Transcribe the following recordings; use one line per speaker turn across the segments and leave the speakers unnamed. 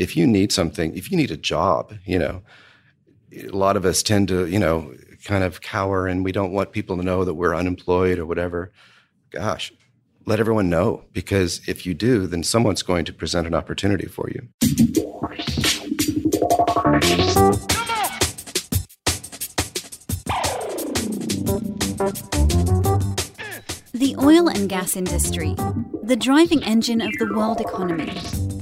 if you need something, if you need a job, you know, a lot of us tend to, you know, kind of cower and we don't want people to know that we're unemployed or whatever. Gosh, let everyone know because if you do, then someone's going to present an opportunity for you.
The oil and gas industry, the driving engine of the world economy,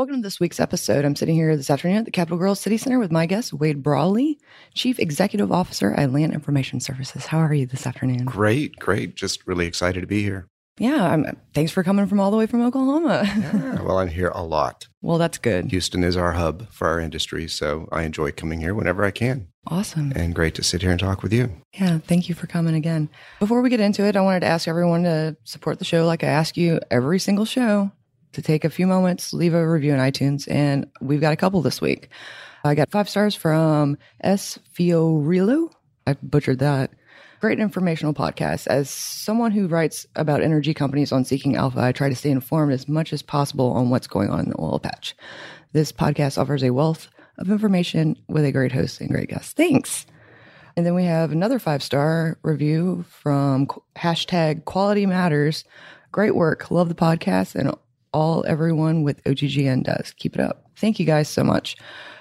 Welcome to this week's episode. I'm sitting here this afternoon at the Capital Girls City Center with my guest, Wade Brawley, Chief Executive Officer at Land Information Services. How are you this afternoon?
Great, great. Just really excited to be here.
Yeah, I'm, thanks for coming from all the way from Oklahoma.
Yeah, well, I'm here a lot.
well, that's good.
Houston is our hub for our industry, so I enjoy coming here whenever I can.
Awesome.
And great to sit here and talk with you.
Yeah, thank you for coming again. Before we get into it, I wanted to ask everyone to support the show like I ask you every single show to take a few moments, leave a review on iTunes. And we've got a couple this week. I got five stars from S. Fiorilo. I butchered that. Great informational podcast. As someone who writes about energy companies on Seeking Alpha, I try to stay informed as much as possible on what's going on in the oil patch. This podcast offers a wealth of information with a great host and great guest. Thanks. And then we have another five star review from hashtag quality matters. Great work. Love the podcast and all everyone with OGGN does. Keep it up. Thank you guys so much.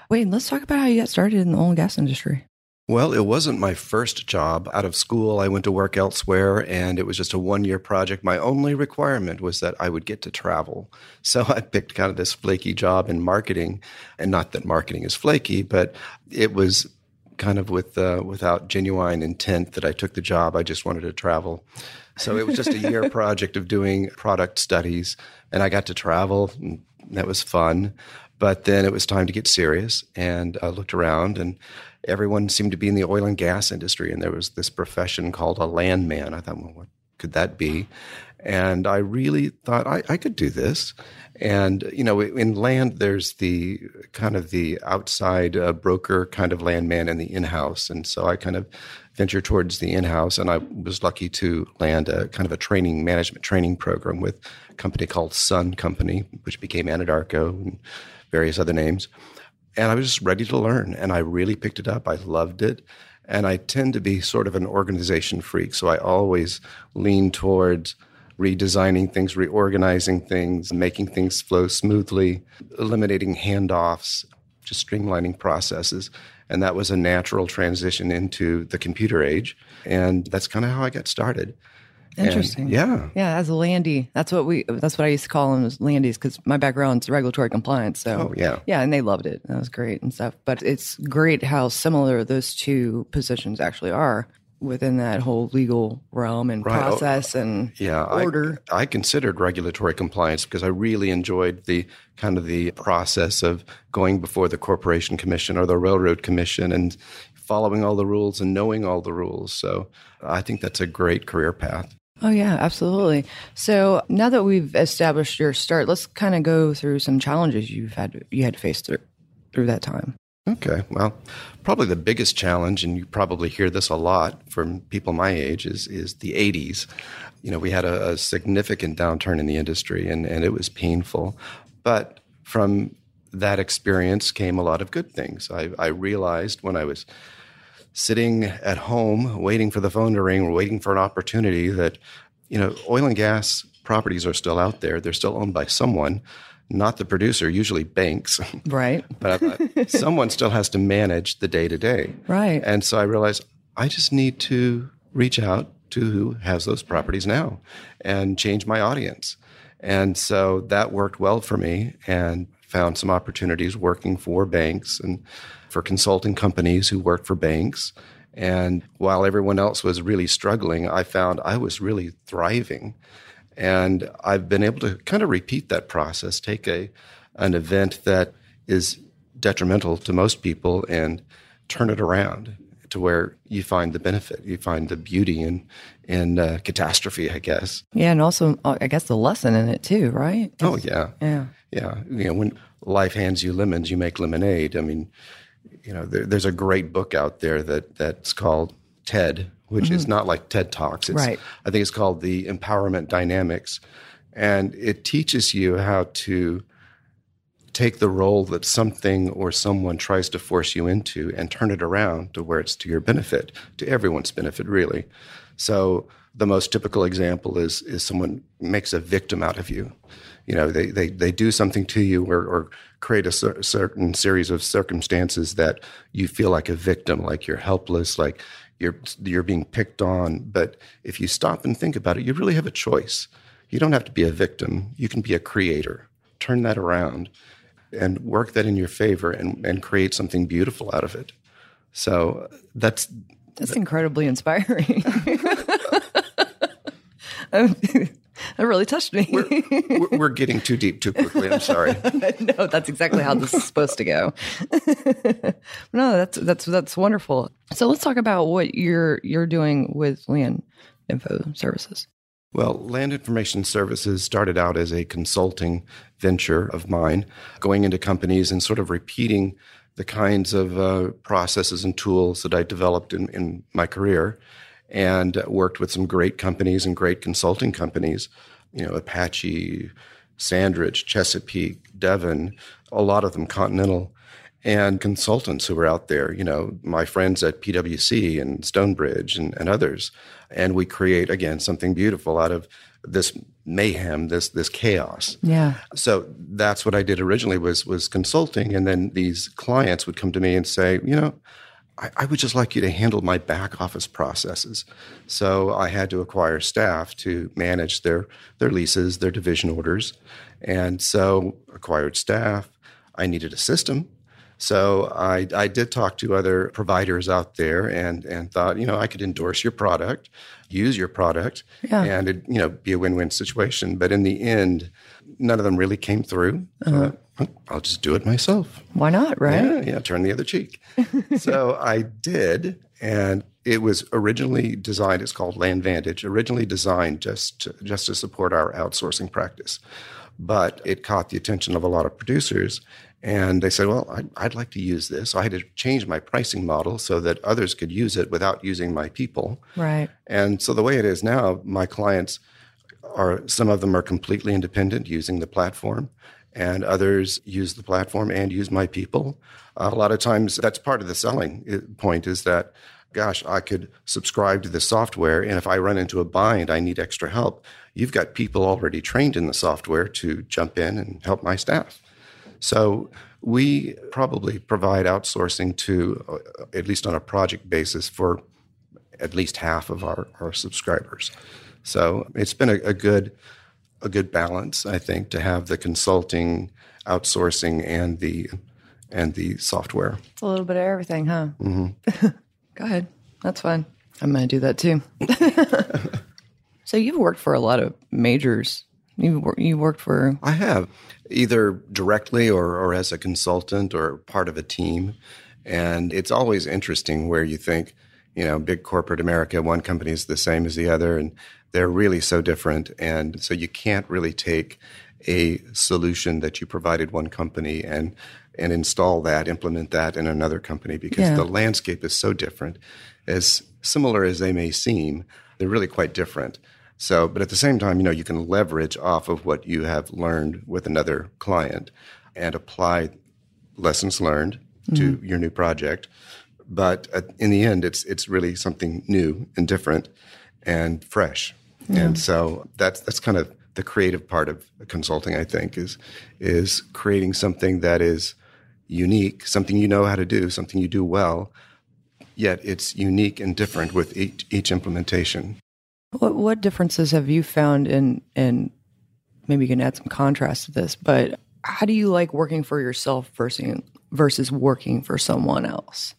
Wade, let's talk about how you got started in the oil and gas industry.
Well, it wasn't my first job. Out of school, I went to work elsewhere, and it was just a one year project. My only requirement was that I would get to travel. So I picked kind of this flaky job in marketing. And not that marketing is flaky, but it was kind of with uh, without genuine intent that I took the job. I just wanted to travel. So it was just a year project of doing product studies, and I got to travel. And that was fun. But then it was time to get serious, and I looked around, and everyone seemed to be in the oil and gas industry, and there was this profession called a landman. I thought, well, what could that be? And I really thought I, I could do this. And you know, in land, there's the kind of the outside uh, broker kind of landman and the in-house, and so I kind of ventured towards the in-house, and I was lucky to land a kind of a training management training program with a company called Sun Company, which became Anadarko and various other names. And I was just ready to learn, and I really picked it up. I loved it. And I tend to be sort of an organization freak, so I always lean towards redesigning things, reorganizing things, making things flow smoothly, eliminating handoffs, just streamlining processes. And that was a natural transition into the computer age. And that's kind of how I got started.
Interesting.
And yeah.
Yeah, as a landy, that's what we that's what I used to call them as landies because my background's regulatory compliance. So
Oh, yeah.
yeah, and they loved it. That was great and stuff. But it's great how similar those two positions actually are within that whole legal realm and
Right. Oh,
process and
Yeah, I-
order.
I, considered regulatory compliance because I really enjoyed the kind of the process of going before the corporation commission or the railroad commission and following all the rules and knowing all the rules. So I think that's a great career path.
Oh yeah, absolutely. So now that we've established your start, let's kind of go through some challenges you've had you had to face through through that time.
Okay, well, probably the biggest challenge, and you probably hear this a lot from people my age, is is the '80s. You know, we had a, a significant downturn in the industry, and and it was painful. But from that experience came a lot of good things. I, I realized when I was sitting at home waiting for the phone to ring waiting for an opportunity that you know oil and gas properties are still out there they're still owned by someone not the producer usually banks
Right.
but I thought someone still has to manage the day to day
Right.
and so i realized i just need to reach out to who has those properties now and change my audience and so that worked well for me and found some opportunities working for banks and for consulting companies who work for banks. And while everyone else was really struggling, I found I was really thriving. And I've been able to kind of repeat that process, take a an event that is detrimental to most people and turn it around to where you find the benefit, you find the beauty in in uh, catastrophe, I guess.
Yeah, and also uh, I guess the lesson in it too, right?
Oh yeah,
yeah,
yeah. You know, when life hands you lemons, you make lemonade. I mean, you know, there, there's a great book out there that that's called TED, which mm-hmm. is not like TED Talks. It's,
right.
I think it's called the Empowerment Dynamics, and it teaches you how to take the role that something or someone tries to force you into and turn it around to where it's to your benefit, to everyone's benefit, really. So the most typical example is is someone makes a victim out of you. You know, they they, they do something to you or, or create a cer- certain series of circumstances that you feel like a victim, like you're helpless, like you're you're being picked on. But if you stop and think about it, you really have a choice. You don't have to be a victim. You can be a creator. Turn that around and work that in your favor and, and create something beautiful out of it. So that's
that's incredibly inspiring. that really touched me.
we're, we're, getting too deep too quickly. I'm sorry.
no, that's exactly how this is supposed to go. no, that's that's that's wonderful. So let's talk about what you're you're doing with Land Info Services.
Well, Land Information Services started out as a consulting venture of mine, going into companies and sort of repeating the kinds of uh, processes and tools that I developed in, in my career and worked with some great companies and great consulting companies, you know, Apache, Sandridge, Chesapeake, Devon, a lot of them Continental, and consultants who were out there, you know, my friends at PwC and Stonebridge and, and others. And we create, again, something beautiful out of this mayhem, this this chaos.
Yeah.
So that's what I did originally was was consulting, and then these clients would come to me and say, you know, I, I, would just like you to handle my back office processes. So I had to acquire staff to manage their their leases, their division orders, and so acquired staff. I needed a system so I, I did talk to other providers out there and, and thought, you know, I could endorse your product, use your product, yeah. and it, you know, be a win-win situation. But in the end, none of them really came through. Uh-huh. Uh, I'll just do it myself.
Why not, right?
Yeah, yeah turn the other cheek. so I did, and it was originally designed. It's called LandVantage, Originally designed just to, just to support our outsourcing practice, but it caught the attention of a lot of producers, and they said, well, I'd, I'd, like to use this. So I had to change my pricing model so that others could use it without using my people.
Right.
And so the way it is now, my clients are, some of them are completely independent using the platform, and others use the platform and use my people. Uh, a lot of times, that's part of the selling uh, point is that, gosh, I could subscribe to the software, and if I run into a bind, I need extra help. You've got people already trained in the software to jump in and help my staff. So we probably provide outsourcing to, uh, at least on a project basis, for at least half of our, our subscribers. So it's been a, a good a good balance, I think, to have the consulting, outsourcing, and the and the software.
It's a little bit of everything, huh?
Mm-hmm.
Go ahead. That's fine. I'm going to do that too. so you've worked for a lot of majors. You you worked for
I have either directly or, or as a consultant or part of a team. And it's always interesting where you think, you know, big corporate America, one company is the same as the other, and they're really so different. And so you can't really take a solution that you provided one company and and install that, implement that in another company because yeah. the landscape is so different. As similar as they may seem, they're really quite different. So, but at the same time, you know, you can leverage off of what you have learned with another client and apply lessons learned mm-hmm. to your new project. But in the end, it's it's really something new and different and fresh. Yeah. And so that's that's kind of the creative part of consulting. I think is is creating something that is unique, something you know how to do, something you do well, yet it's unique and different with each, each implementation.
What what differences have you found in in maybe you can add some contrast to this, but how do you like working for yourself versus versus working for someone else?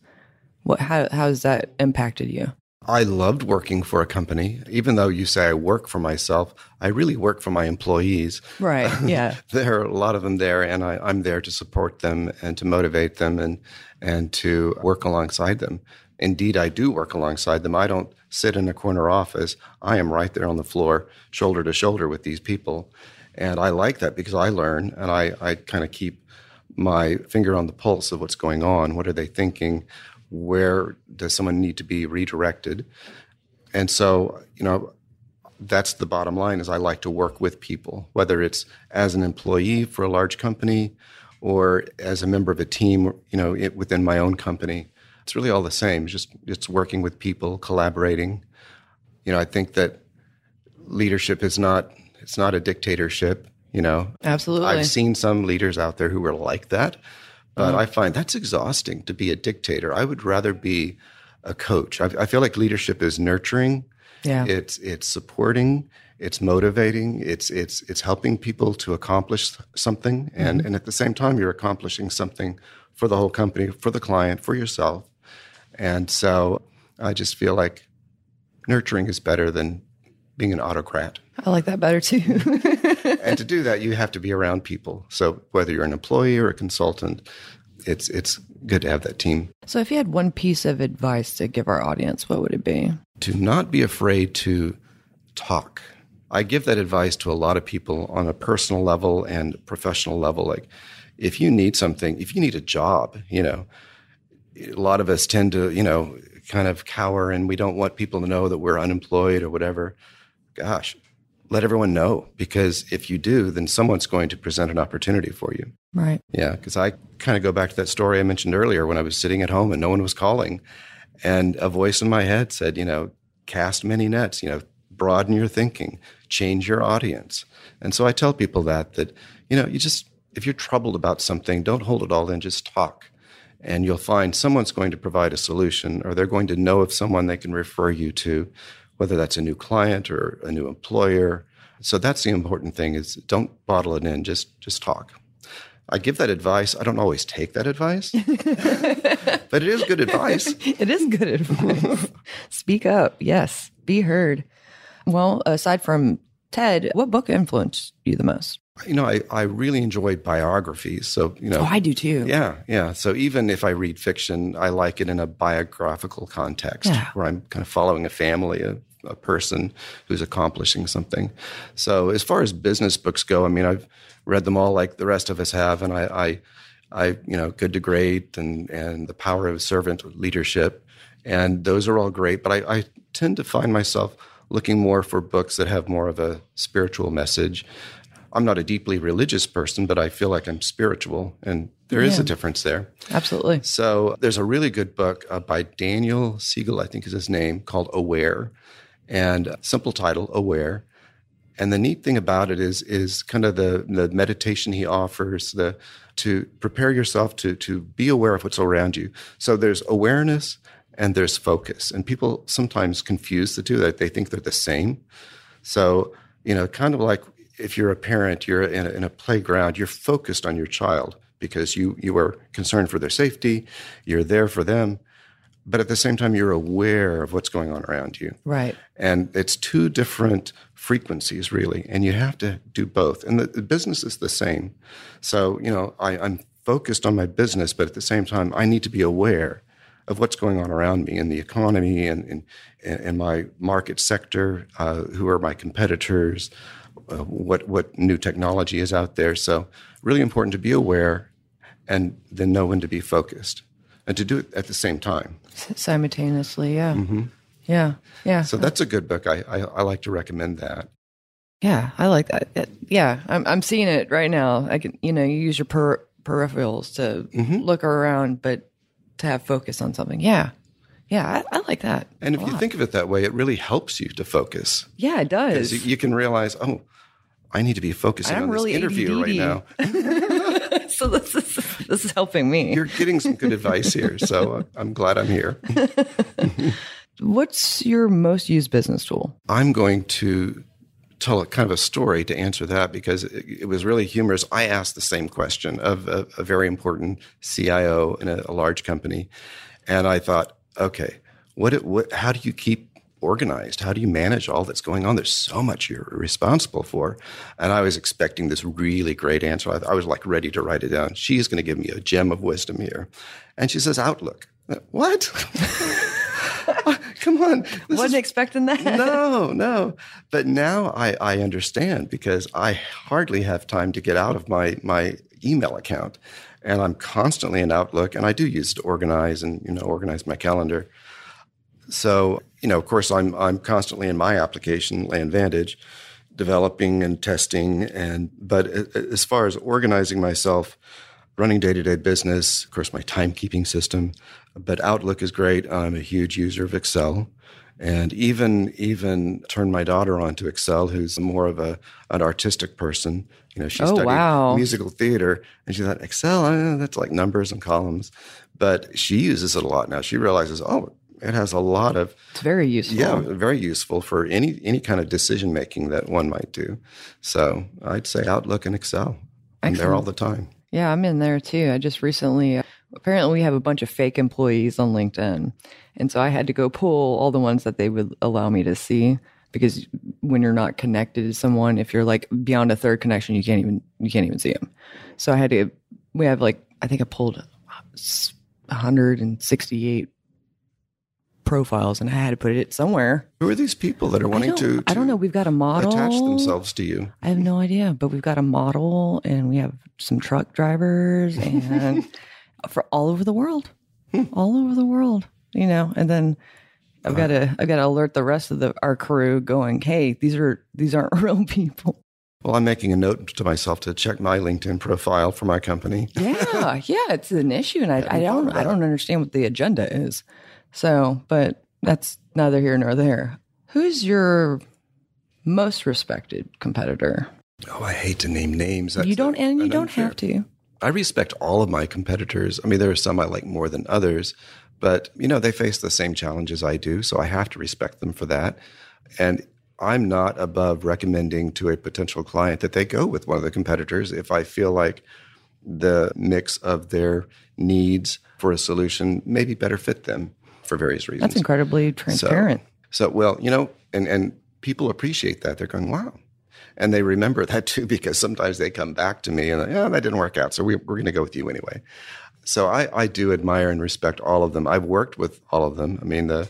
What how how has that impacted you?
I loved working for a company. Even though you say I work for myself, I really work for my employees.
Right. Yeah.
there are a lot of them there, and I, am there to support them and to motivate them and and to work alongside them. Indeed, I do work alongside them. I don't sit in a corner office. I am right there on the floor, shoulder to shoulder with these people. And I like that because I learn and I, I kind of keep my finger on the pulse of what's going on. What are they thinking? Where does someone need to be redirected? And so, you know, that's the bottom line is I like to work with people, whether it's as an employee for a large company or as a member of a team, you know, it, within my own company. It's really all the same. It's just it's working with people, collaborating. You know, I think that leadership is not it's not a dictatorship. You know,
absolutely.
I've seen some leaders out there who are like that, but uh-huh. I find that's exhausting to be a dictator. I would rather be a coach. I, I feel like leadership is nurturing.
Yeah,
it's it's supporting, it's motivating, it's it's it's helping people to accomplish something, and mm-hmm. and at the same time, you're accomplishing something for the whole company, for the client, for yourself. And so, I just feel like nurturing is better than being an autocrat.
I like that better too.
and to do that, you have to be around people. So whether you're an employee or a consultant, it's it's good to have that team.
So if you had one piece of advice to give our audience, what would it be?
To not be afraid to talk. I give that advice to a lot of people on a personal level and professional level. Like if you need something, if you need a job, you know, a lot of us tend to, you know, kind of cower and we don't want people to know that we're unemployed or whatever. Gosh, let everyone know because if you do, then someone's going to present an opportunity for you.
Right.
Yeah. Because I kind of go back to that story I mentioned earlier when I was sitting at home and no one was calling. And a voice in my head said, you know, cast many nets, you know, broaden your thinking, change your audience. And so I tell people that, that, you know, you just, if you're troubled about something, don't hold it all in, just talk. And you'll find someone's going to provide a solution or they're going to know of someone they can refer you to whether that's a new client or a new employer. So that's the important thing is don't bottle it in, just just talk. I give that advice. I don't always take that advice, but it is good advice.
it is good advice. Speak up. Yes. Be heard. Well, aside from Ted, what book influenced you the most?
You know, I, I really enjoy biographies. So, you know. Oh,
I do too.
Yeah. Yeah. So even if I read fiction, I like it in a biographical context yeah. where I'm kind of following a family, a a person who's accomplishing something. So as far as business books go, I mean, I've read them all like the rest of us have, and I, I, I you know, Good to Great and and The Power of Servant Leadership, and those are all great. But I, I tend to find myself looking more for books that have more of a spiritual message. I'm not a deeply religious person, but I feel like I'm spiritual, and there is yeah. a difference there.
Absolutely.
So there's a really good book uh, by Daniel Siegel, I think is his name, called Aware and simple title, Aware. And the neat thing about it is is kind of the the meditation he offers, the to prepare yourself to to be aware of what's around you. So there's awareness and there's focus. And people sometimes confuse the two, that they think they're the same. So, you know, kind of like if you're a parent, you're in a, in a playground, you're focused on your child because you you are concerned for their safety, you're there for them but at the same time you're aware of what's going on around you.
Right.
And it's two different frequencies really and you have to do both. And the, the business is the same. So you know I, i'm focused on my business but at the same time i need to be aware of what's going on around me in the economy and in, my market sector uh, who are my competitors uh, what what new technology is out there. So really important to be aware and then know when to be focused and to do it at the same time
simultaneously. Yeah, mm-hmm. yeah, yeah.
So that's a good book. I, I, I like to recommend that.
Yeah, I like that. It, yeah, I'm I'm seeing it right now. I can you know you use your per, peripherals to mm-hmm. look around, but to have focus on something. Yeah, yeah, I, I like that.
And if you think of it that way, it really helps you to focus.
Yeah, it does.
You, you, can realize, oh, I need to be focusing I'm on really this interview ADD. right
now. so is this is helping me.
You're getting some good advice here, so I'm glad I'm here.
What's your most used business tool?
I'm going to tell a kind of a story to answer that because it, it was really humorous. I asked the same question of a, a very important CIO in a, a, large company, and I thought, okay, what, what how do you keep organized? How do you manage all that's going on? There's so much you're responsible for. And I was expecting this really great answer. I, I was like ready to write it down. She's going to give me a gem of wisdom here. And she says, Outlook. Uh, what? Uh, come on.
Wasn't
is-
expecting that.
no, no. But now I, I understand because I hardly have time to get out of my, my email account. And I'm constantly in Outlook and I do use it to organize and, you know, organize my calendar. So, you know, of course I'm I'm constantly in my application, LandVantage, developing and testing and but as far as organizing myself, running day-to-day business, of course my timekeeping system, but Outlook is great. I'm a huge user of Excel and even even turned my daughter on to Excel, who's more of a an artistic person. You know, she
Oh,
studied
wow.
musical theater, and she thought Excel, uh, that's like numbers and columns. But she uses it a lot now. She realizes, oh, it has a lot of
It's very useful.
yeah, very useful for any any kind of decision making that one might do. So I'd say Outlook and Excel. I'm there all the time.
Yeah, I'm in there too. I just recently, apparently, we have a bunch of fake employees on LinkedIn. And so I had to go pull all the ones that they would allow me to see because when you're not connected to someone, if you're like beyond a third connection, you can't even, you can't even see them. So I had to, we have like, I think I pulled 168 profiles and I had to put it somewhere.
Who are these people that are wanting
don't,
to,
I don't know. We've got a model.
attach themselves to you?
I have no idea, but we've got a model and we have some truck drivers and for all over the world, hmm. all over the world, you know, and then I've got to, I've got to alert the rest of the, our crew going, Hey, these are, these aren't real people.
Well, I'm making a note to myself to check my LinkedIn profile for my company.
Yeah. yeah. It's an issue. And I, I don't, I don't understand what the agenda is. So, but that's neither here nor there. Who's your most respected competitor?
Oh, I hate to name names. That's
you don't,
a-
and you
an
don't
unfair-
have to.
I respect all of my competitors. I mean, there are some I like more than others, but you know, they face the same challenges I do, so I have to respect them for that. And I'm not above recommending to a potential client that they go with one of the competitors if I feel like the mix of their needs for a solution maybe better fit them for various reasons.
That's incredibly transparent.
So, well, you know, and and people appreciate that. They're going, wow. And they remember that too, because sometimes they come back to me and, yeah, that didn't work out. So we, we're going to go with you anyway. So I, I do admire and respect all of them. I've worked with all of them. I mean, the,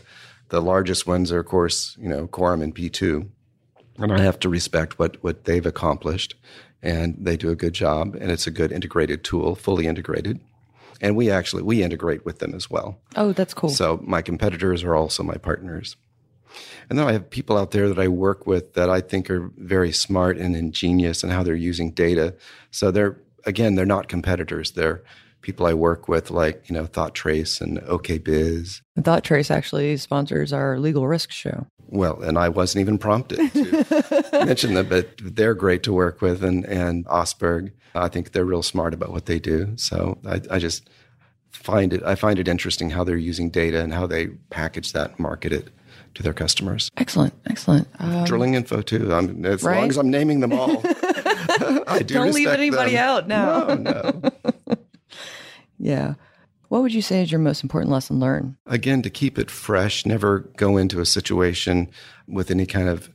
the largest ones are, of course, you know, Quorum and P2. And I have to respect what, what they've accomplished. And they do a good job. And it's a good integrated tool, fully integrated. And we actually, we integrate with them as well.
Oh, that's cool.
So my competitors are also my partners. And then I have people out there that I work with that I think are very smart and ingenious in how they're using data. So they're again, they're not competitors. They're people I work with, like you know, ThoughtTrace and OKBiz.
ThoughtTrace actually sponsors our legal risk show.
Well, and I wasn't even prompted to mention them, but they're great to work with. And and Oseberg, I think they're real smart about what they do. So I, I just find it I find it interesting how they're using data and how they package that, and market it to their customers.
Excellent, excellent. Um,
Drillinginfo too. I'm, as
Right?
long as I'm naming them all, I do.
Don't leave anybody
them.
out now.
No, no.
Yeah. What would you say is your most important lesson learned?
Again, to keep it fresh, never go into a situation with any kind of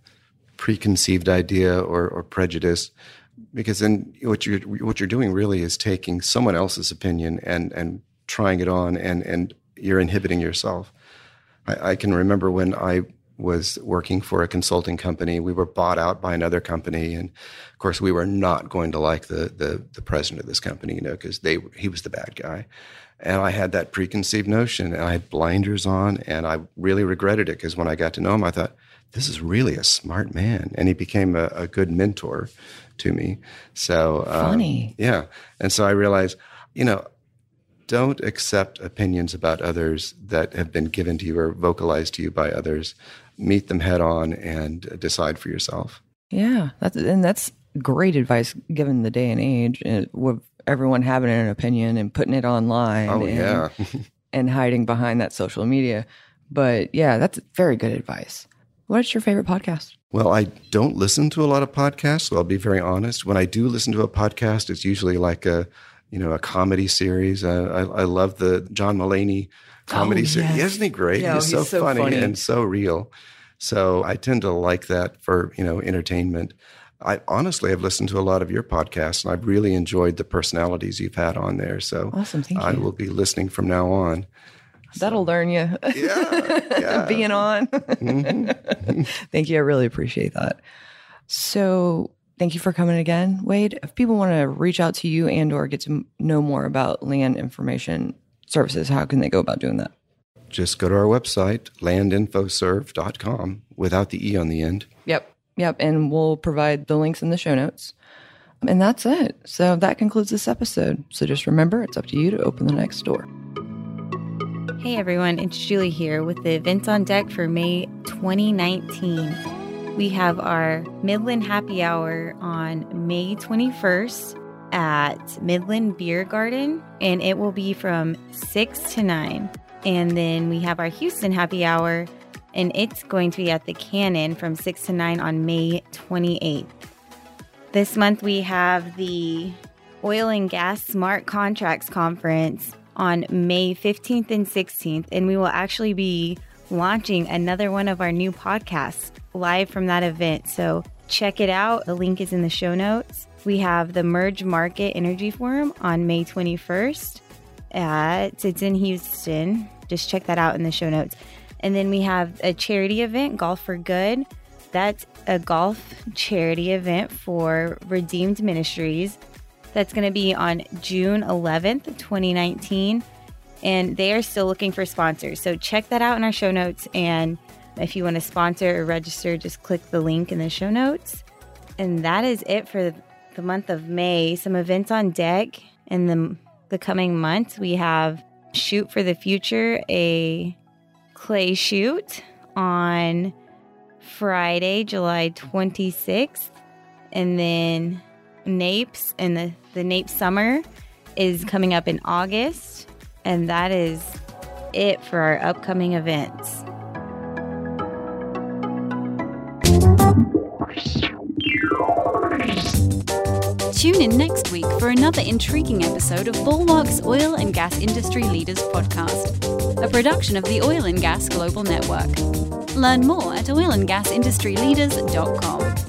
preconceived idea or, or prejudice, because then what you're what you're doing really is taking someone else's opinion and and trying it on, and and you're inhibiting yourself. I, I can remember when I was working for a consulting company. We were bought out by another company, and of course, we were not going to like the the, the president of this company, you know, because they he was the bad guy. And I had that preconceived notion, and I had blinders on, and I really regretted it because when I got to know him, I thought, this is really a smart man, and he became a, a good mentor to me. So um,
Funny.
yeah. And so I realized, you know, don't accept opinions about others that have been given to you or vocalized to you by others. Meet them head on and decide for yourself.
Yeah, that's and that's great advice given the day and age, with everyone having an opinion and putting it online.
Oh,
and,
yeah.
and hiding behind that social media. But yeah, that's very good advice. What's your favorite podcast?
Well, I don't listen to a lot of podcasts, so I'll be very honest. When I do listen to a podcast, it's usually like a, you know, a comedy series. Uh, I, I love the John Mulaney comedy
Oh,
series.
yes.
Isn't he great?
Yeah,
he's, so,
he's so
funny,
funny.
and so real. So I tend to like that for you know entertainment. I honestly have listened to a lot of your podcasts, and I've really enjoyed the personalities you've had on there. So
Awesome, thank
I
you.
will be listening from now on.
That'll learn you.
Yeah, yeah.
Being on.
Mm-hmm.
thank you. I really appreciate that. So thank you for coming again, Wade. If people want to reach out to you and or get to know more about land information services, how can they go about doing that?
Just go to our website, landinfoserv.com, without the E on the end.
Yep. Yep. And we'll provide the links in the show notes. And that's it. So that concludes this episode. So just remember, it's up to you to open the next door.
Hey everyone, it's Julie here with the events on deck for May 2019. We have our Midland Happy Hour on May 21st at Midland Beer Garden, and it will be from 6 to 9. And then we have our Houston Happy Hour, and it's going to be at the Cannon from 6 to 9 on May 28th. This month we have the Oil and Gas Smart Contracts Conference on May 15th and 16th, and we will actually be launching another one of our new podcasts live from that event. So check it out. The link is in the show notes. We have the Mergermarket Energy Forum on May 21st at it's in Houston. Just check that out in the show notes. And then we have a charity event, Golf for Good. That's a golf charity event for Redeemed Ministries. That's going to be on June 11th, 2019. And they are still looking for sponsors. So check that out in our show notes. And if you want to sponsor or register, just click the link in the show notes. And that is it for the month of May. Some events on deck in the, the coming months. We have Shoot for the Future, a clay shoot on Friday, July 26th. And then NAPES and the, the NAPE Summer is coming up in August. And that is it for our upcoming events. Tune in next week for another intriguing episode of Bulwark's Oil and Gas Industry Leaders Podcast, a production of the Oil and Gas Global Network. Learn more at oilandgasindustryleaders.com.